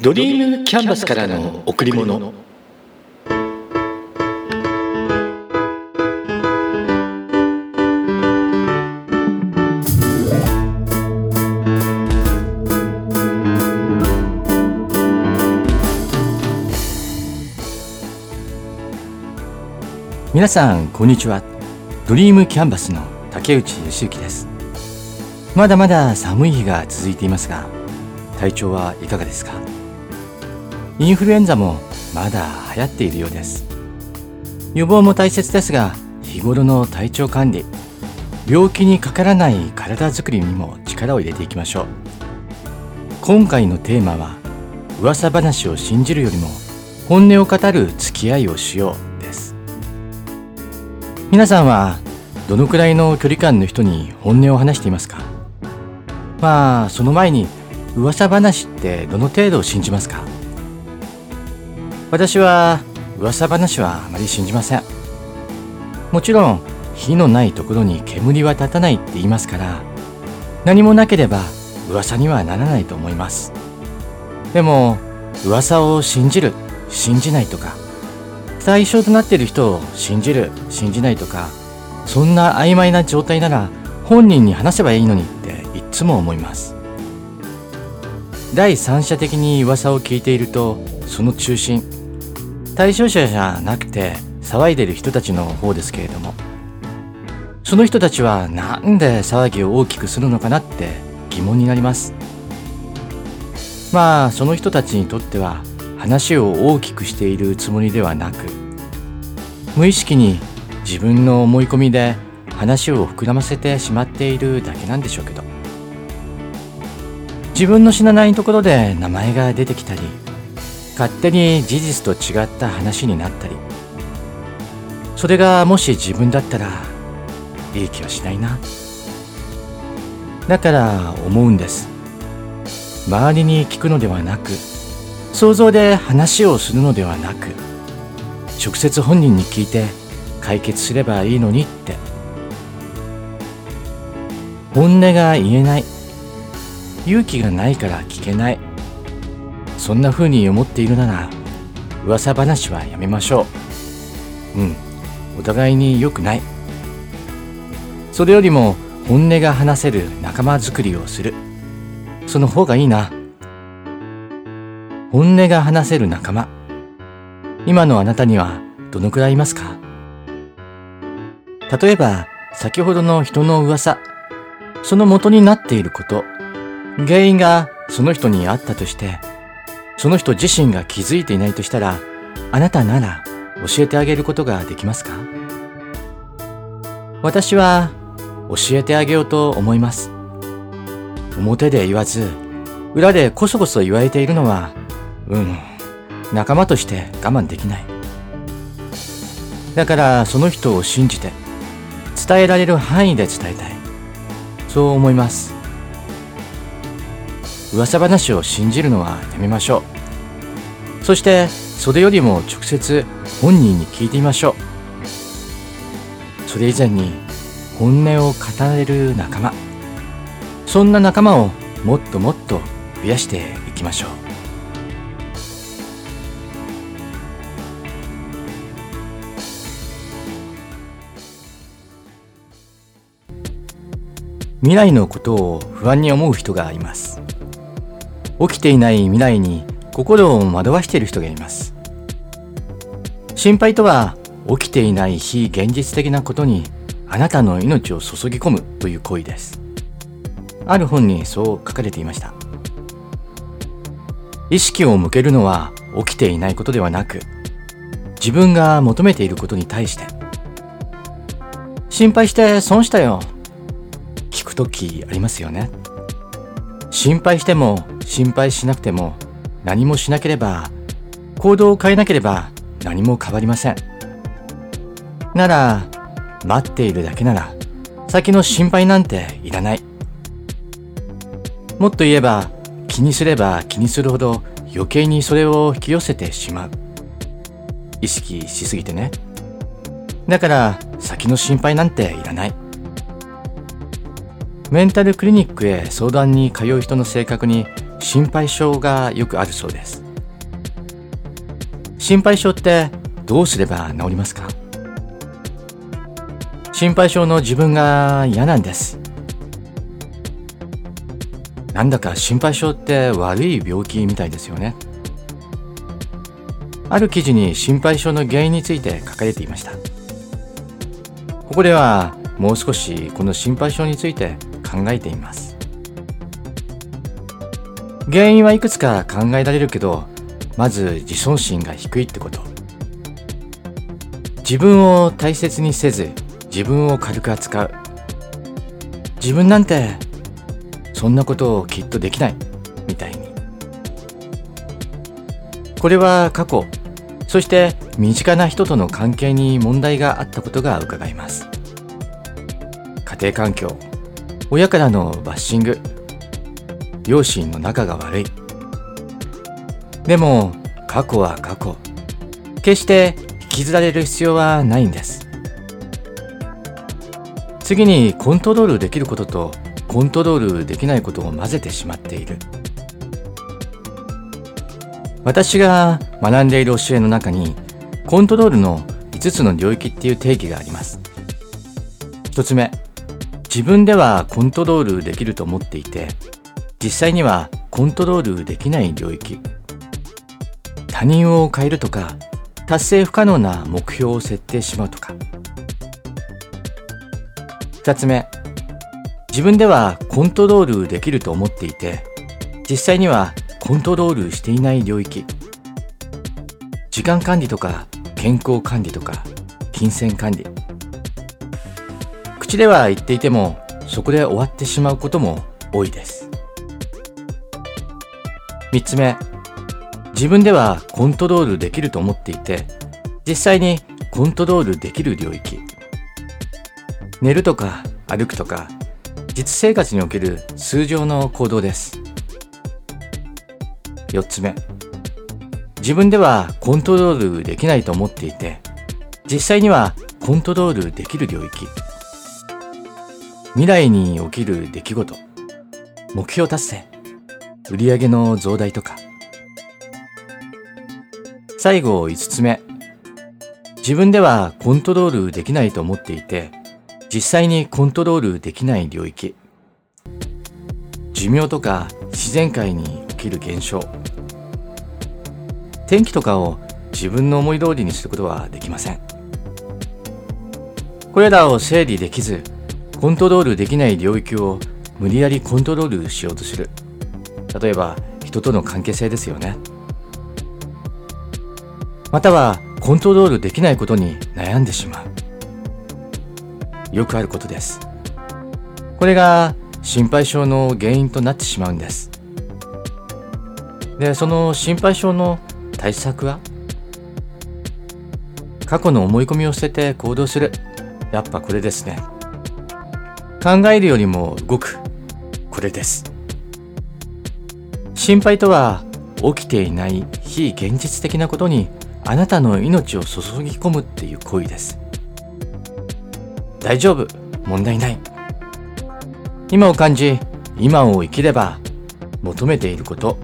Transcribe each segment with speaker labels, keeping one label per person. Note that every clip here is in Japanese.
Speaker 1: ドリームキャンバスからの贈り物。
Speaker 2: 皆さんこんにちは。ドリームキャンバスの竹内義之です。まだまだ寒い日が続いていますが体調はいかがですか？インフルエンザもまだ流行っているようです。予防も大切ですが日頃の体調管理病気にかからない体づくりにも力を入れていきましょう。今回のテーマは噂話を信じるよりも本音を語る付き合いをしようです。皆さんはどのくらいの距離感の人に本音を話していますか？まあその前に噂話ってどの程度信じますか？私は噂話はあまり信じません。もちろん火のないところに煙は立たないって言いますから何もなければ噂にはならないと思います。でも噂を信じる信じないとか対象となっている人を信じる信じないとかそんな曖昧な状態なら本人に話せばいいのにっていつも思います。第三者的に噂を聞いているとその中心対象者じゃなくて騒いでる人たちの方ですけれども。その人たちはなんで騒ぎを大きくするのかなって疑問になります。まあその人たちにとっては話を大きくしているつもりではなく無意識に自分の思い込みで話を膨らませてしまっているだけなんでしょうけど。自分の知らないところで名前が出てきたり勝手に事実と違った話になったりそれがもし自分だったらいい気はしないな。だから思うんです。周りに聞くのではなく想像で話をするのではなく直接本人に聞いて解決すればいいのにって。本音が言えない。勇気がないから聞けない。そんな風に思っているなら噂話はやめましょう。うん。お互いに良くない。それよりも本音が話せる仲間づくりをする。その方がいいな。本音が話せる仲間。今のあなたにはどのくらいいますか？例えば先ほどの人の噂。その元になっていること。原因がその人にあったとしてその人自身が気づいていないとしたらあなたなら教えてあげることができますか？私は教えてあげようと思います。表で言わず裏でこそこそ言われているのはうん仲間として我慢できない。だからその人を信じて伝えられる範囲で伝えたい。そう思います。噂話を信じるのはやめましょう。そしてそれよりも直接本人に聞いてみましょう。それ以前に本音を語れる仲間。そんな仲間をもっともっと増やしていきましょう。未来のことを不安に思う人がいます。起きていない未来に心を惑わしている人がいます。心配とは起きていない非現実的なことにあなたの命を注ぎ込むという行為です。ある本にそう書かれていました。意識を向けるのは起きていないことではなく自分が求めていることに対して。心配して損したよ。聞くときありますよね。心配しても心配しなくても何もしなければ行動を変えなければ何も変わりません。なら待っているだけなら先の心配なんていらない。もっと言えば気にすれば気にするほど余計にそれを引き寄せてしまう。意識しすぎてね。だから先の心配なんていらない。メンタルクリニックへ相談に通う人の性格に心配性がよくあるそうです。心配性ってどうすれば治りますか？心配性の自分が嫌なんです。なんだか心配性って悪い病気みたいですよね。ある記事に心配性の原因について書かれていました。ここではもう少しこの心配性について考えています。原因はいくつか考えられるけどまず自尊心が低いってこと。自分を大切にせず自分を軽く扱う。自分なんてそんなことをきっとできない。みたいに。これは過去。そして身近な人との関係に問題があったことが伺えます。家庭環境。親からのバッシング。両親の仲が悪い。でも過去は過去。決して引きずられる必要はないんです。次にコントロールできることとコントロールできないことを混ぜてしまっている。私が学んでいる教えの中にコントロールの5つの領域っていう定義があります。1つ目自分ではコントロールできると思っていて実際にはコントロールできない領域。他人を変えるとか達成不可能な目標を設定しまうとか。2つ目自分ではコントロールできると思っていて実際にはコントロールしていない領域。時間管理とか健康管理とか金銭管理。口では言っていてもそこで終わってしまうことも多いです。3つ目自分ではコントロールできると思っていて実際にコントロールできる領域。寝るとか歩くとか実生活における通常の行動です。4つ目自分ではコントロールできないと思っていて実際にはコントロールできる領域。未来に起きる出来事。目標達成。売上の増大とか。最後5つ目。自分ではコントロールできないと思っていて実際にコントロールできない領域。寿命とか自然界に起きる現象。天気とかを自分の思い通りにすることはできません。これらを整理できずコントロールできない領域を無理やりコントロールしようとする。例えば人との関係性ですよね。またはコントロールできないことに悩んでしまう。よくあることです。これが心配性の原因となってしまうんです。でその心配性の対策は？過去の思い込みを捨てて行動する。やっぱこれですね。考えるよりも動く。これです。心配とは起きていない非現実的なことにあなたの命を注ぎ込むっていう行為です。大丈夫。問題ない。今を感じ今を生きれば求めていること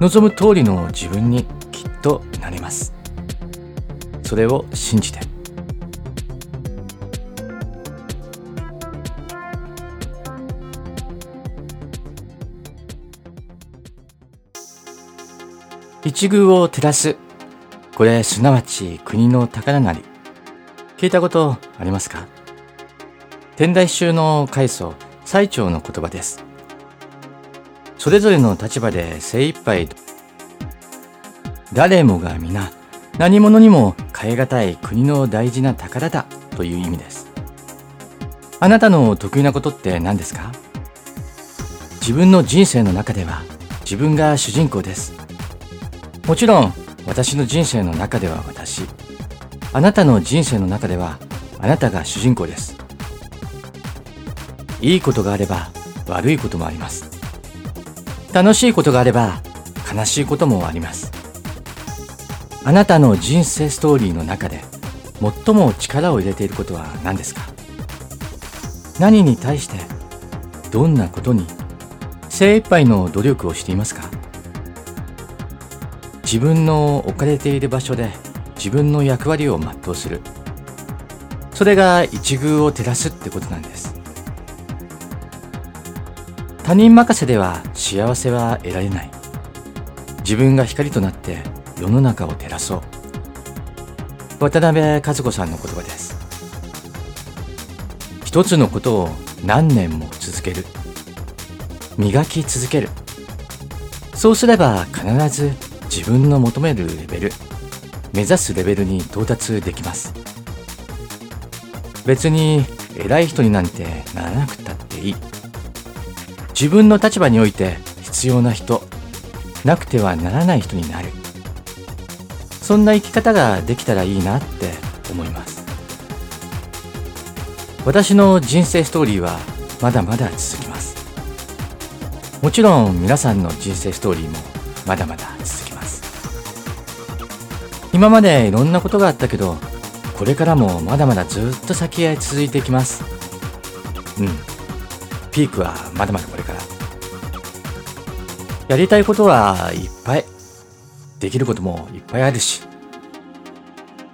Speaker 2: 望む通りの自分にきっとなれます。それを信じて。一遇を照らす。これすなわち国の宝なり。聞いたことありますか？天台宗の開祖最長の言葉です。それぞれの立場で精一杯誰もが皆何者にも変え難い国の大事な宝だという意味です。あなたの得意なことって何ですか？自分の人生の中では自分が主人公です。もちろん私の人生の中では私。あなたの人生の中ではあなたが主人公です。いいことがあれば悪いこともあります。楽しいことがあれば悲しいこともあります。あなたの人生ストーリーの中で最も力を入れていることは何ですか？何に対してどんなことに精一杯の努力をしていますか？自分の置かれている場所で自分の役割を全うする。それが一遇を照らすってことなんです。他人任せでは幸せは得られない。自分が光となって世の中を照らそう。渡辺和子さんの言葉です。一つのことを何年も続ける。磨き続ける。そうすれば必ず自分の求めるレベル目指すレベルに到達できます。別に偉い人になんてならなくたっていい。自分の立場において必要な人なくてはならない人になる。そんな生き方ができたらいいなって思います。私の人生ストーリーはまだまだ続きます。もちろん皆さんの人生ストーリーもまだまだ続きます。今までいろんなことがあったけどこれからもまだまだずっと先へ続いていきます。うん。ピークはまだまだこれから。やりたいことはいっぱい。できることもいっぱいあるし。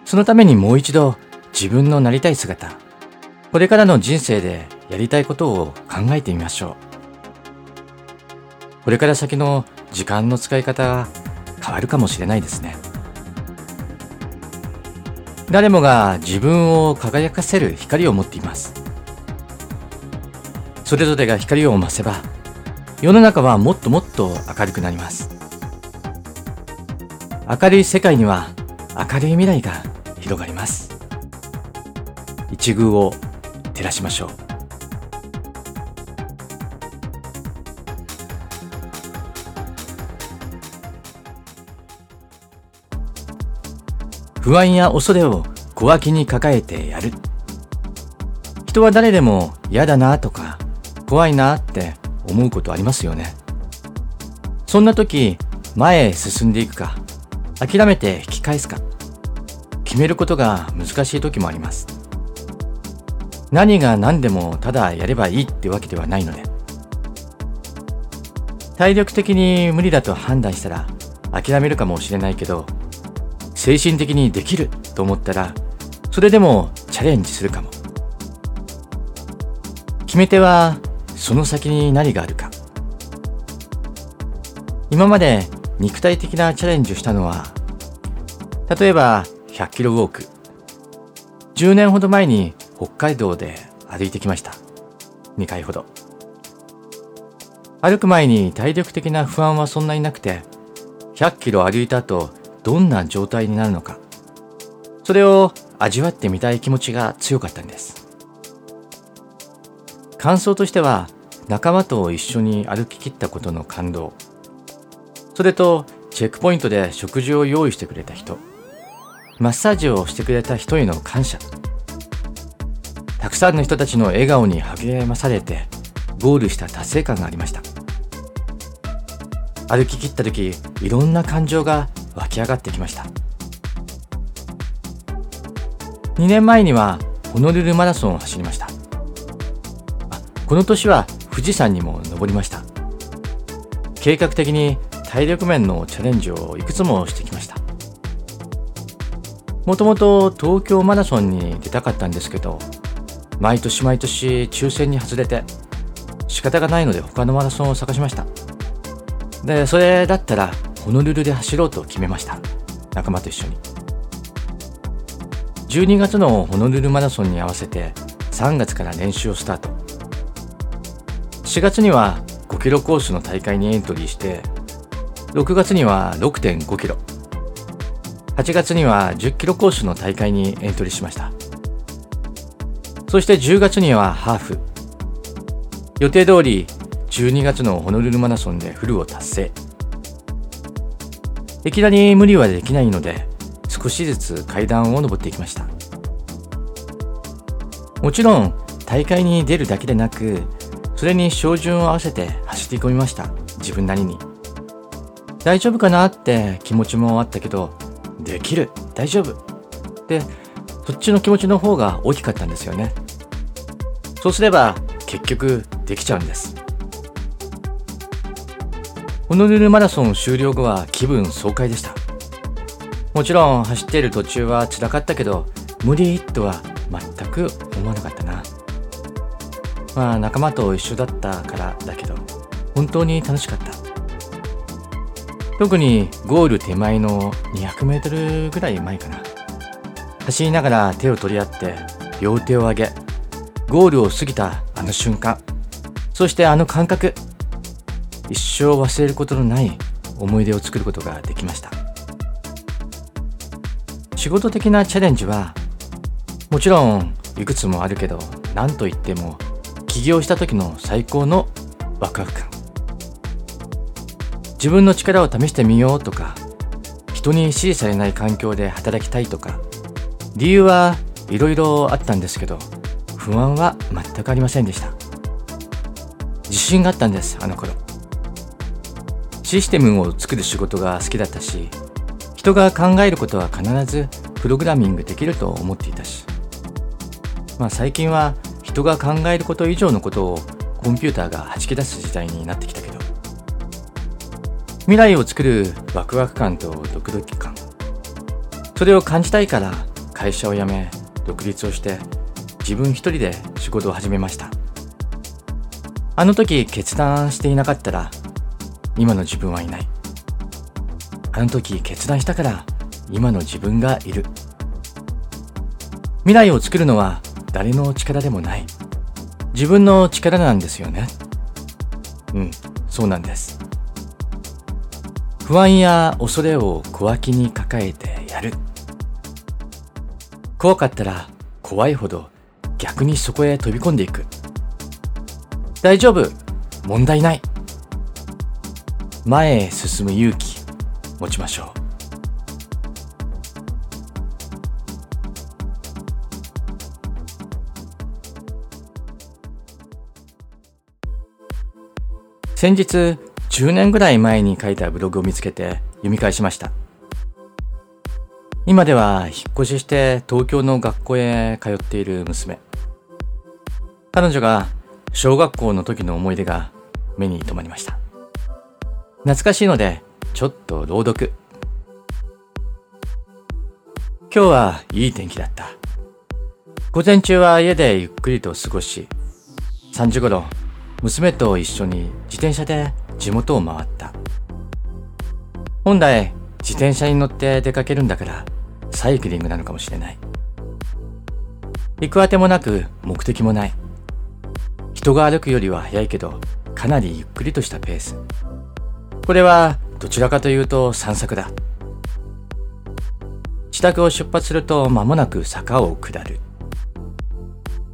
Speaker 2: そのためにもう一度自分のなりたい姿。これからの人生でやりたいことを考えてみましょう。これから先の時間の使い方が変わるかもしれないですね。誰もが自分を輝かせる光を持っています。それぞれが光を増せば世の中はもっともっと明るくなります。明るい世界には明るい未来が広がります。一遇を照らしましょう。不安や恐れを小脇に抱えてやる。人は誰でも嫌だなとか怖いなって思うことありますよね。そんな時、前へ進んでいくか、諦めて引き返すか、決めることが難しい時もあります。何が何でもただやればいいってわけではないので。体力的に無理だと判断したら諦めるかもしれないけど、精神的にできると思ったら、それでもチャレンジするかも。決め手は、その先に何があるか。今まで肉体的なチャレンジをしたのは、例えば100キロウォーク。10年ほど前に北海道で歩いてきました。2回ほど。歩く前に体力的な不安はそんなになくて、100キロ歩いた後、どんな状態になるのか。それを味わってみたい気持ちが強かったんです。感想としては仲間と一緒に歩き切ったことの感動。それとチェックポイントで食事を用意してくれた人。マッサージをしてくれた人への感謝。たくさんの人たちの笑顔に励まされてゴールした達成感がありました。歩き切った時いろんな感情が湧き上がってきました。2年前にはホノルルマラソンを走りました。この年は富士山にも登りました。計画的に体力面のチャレンジをいくつもしてきました。もともと東京マラソンに出たかったんですけど毎年毎年抽選に外れて仕方がないので他のマラソンを探しました。でそれだったらホノルルで走ろうと決めました。仲間と一緒に。12月のホノルルマラソンに合わせて3月から練習をスタート。4月には5キロコースの大会にエントリーして6月には6.5キロ。8月には10キロコースの大会にエントリーしました。そして10月にはハーフ。予定通り12月のホノルルマラソンでフルを達成。いきなり無理はできないので少しずつ階段を登っていきました。もちろん大会に出るだけでなくそれに照準を合わせて走り込みました。自分なりに。大丈夫かなって気持ちもあったけどできる。大丈夫。でそっちの気持ちの方が大きかったんですよね。そうすれば結局できちゃうんです。ホノルルマラソン終了後は気分爽快でした。もちろん走っている途中は辛かったけど無理とは全く思わなかったな。まあ仲間と一緒だったからだけど本当に楽しかった。特にゴール手前の200メートルぐらい前かな。走りながら手を取り合って両手を上げゴールを過ぎたあの瞬間そしてあの感覚。一生忘れることのない思い出を作ることができました。仕事的なチャレンジはもちろんいくつもあるけど何といっても起業した時の最高のワクワク感。自分の力を試してみようとか人に支持されない環境で働きたいとか理由はいろいろあったんですけど不安は全くありませんでした。自信があったんですあの頃。システムを作る仕事が好きだったし人が考えることは必ずプログラミングできると思っていたし。まあ最近は人が考えること以上のことをコンピューターが弾き出す時代になってきたけど。未来を作るワクワク感とドキドキ感。それを感じたいから会社を辞め独立をして自分一人で仕事を始めました。あの時決断していなかったら今の自分はいない。あの時決断したから今の自分がいる。未来を作るのは誰の力でもない。自分の力なんですよね。うんそうなんです。不安や恐れを小脇に抱えてやる。怖かったら怖いほど逆にそこへ飛び込んでいく。大丈夫。問題ない。前へ進む勇気持ちましょう。先日10年ぐらい前に書いたブログを見つけて読み返しました。今では引っ越しして東京の学校へ通っている娘。彼女が小学校の時の思い出が目に留まりました。懐かしいのでちょっと朗読。今日はいい天気だった。午前中は家でゆっくりと過ごし3時頃娘と一緒に自転車で地元を回った。本来自転車に乗って出かけるんだからサイクリングなのかもしれない。行くあてもなく目的もない。人が歩くよりは早いけどかなりゆっくりとしたペース。これはどちらかというと散策だ。自宅を出発すると間もなく坂を下る。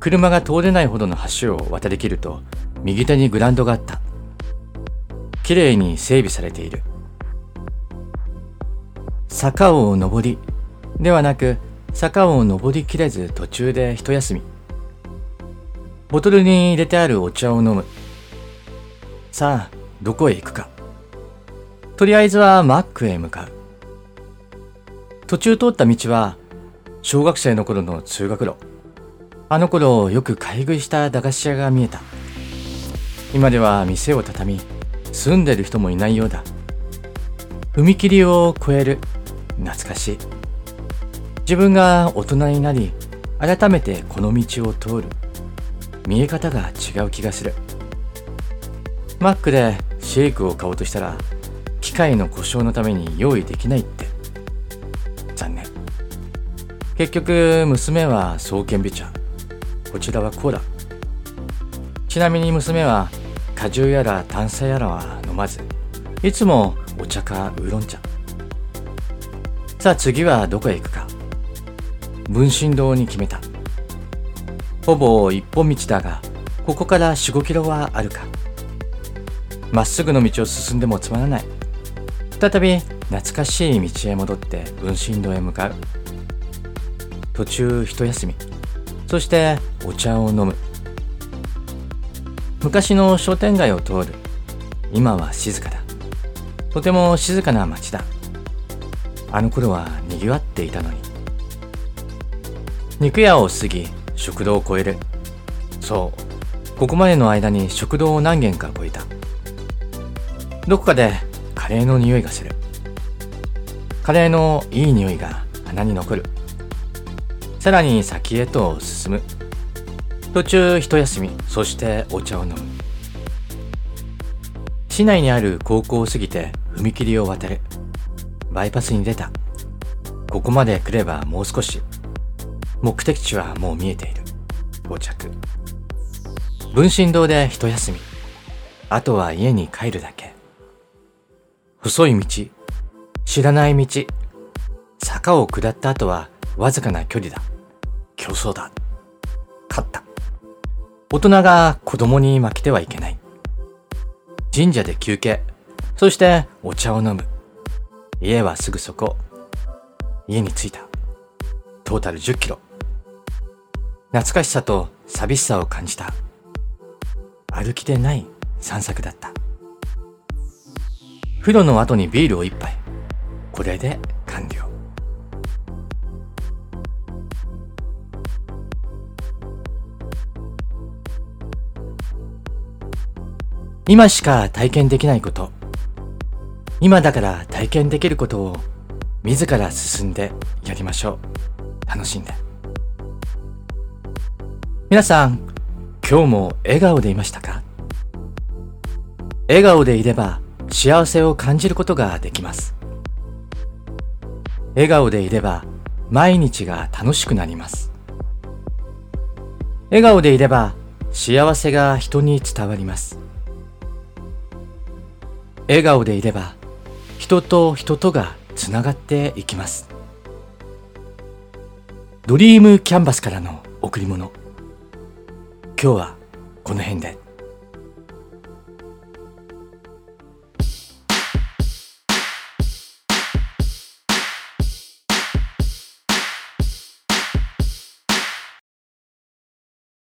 Speaker 2: 車が通れないほどの橋を渡りきると右手にグランドがあった。きれいに整備されている。坂を登りではなく坂を登りきれず途中で一休み。ボトルに入れてあるお茶を飲む。さあどこへ行くか。とりあえずはマックへ向かう。途中通った道は小学生の頃の通学路。あの頃よく買い食いした駄菓子屋が見えた。今では店を畳み住んでる人もいないようだ。踏切を越える懐かしい。自分が大人になり改めてこの道を通る。見え方が違う気がする。マックでシェイクを買おうとしたら機械の故障のために用意できないって。残念。結局娘は双剣美茶。こちらはコーラ。ちなみに娘は果汁やら炭酸やらは飲まずいつもお茶かウーロン茶。さあ次はどこへ行くか。分身堂に決めた。ほぼ一本道だがここから45キロはあるか。まっすぐの道を進んでもつまらない。再び懐かしい道へ戻って分身堂へ向かう。途中一休み。そしてお茶を飲む。昔の商店街を通る。今は静かだ。とても静かな街だ。あの頃は賑わっていたのに。肉屋を過ぎ食堂を越える。そう。ここまでの間に食堂を何軒か越えた。どこかでカレーの匂いがする。カレーのいい匂いが鼻に残る。さらに先へと進む。途中一休みそしてお茶を飲む。市内にある高校を過ぎて踏切を渡る。バイパスに出た。ここまで来ればもう少し。目的地はもう見えている。到着。分身堂で一休み。あとは家に帰るだけ。細い道知らない道坂を下った後はわずかな距離だ。競争だ。勝った。大人が子供に負けてはいけない。神社で休憩。そしてお茶を飲む。家はすぐそこ。家に着いた。トータル10キロ。懐かしさと寂しさを感じた。歩きでない散策だった。風呂の後にビールを一杯。これで完了。今しか体験できないこと。今だから体験できることを自ら進んでやりましょう。楽しんで。皆さん今日も笑顔でいましたか？笑顔でいれば幸せを感じることができます。笑顔でいれば毎日が楽しくなります。笑顔でいれば幸せが人に伝わります。笑顔でいれば人と人とがつながっていきます。ドリームキャンバスからの贈り物。今日はこの辺で。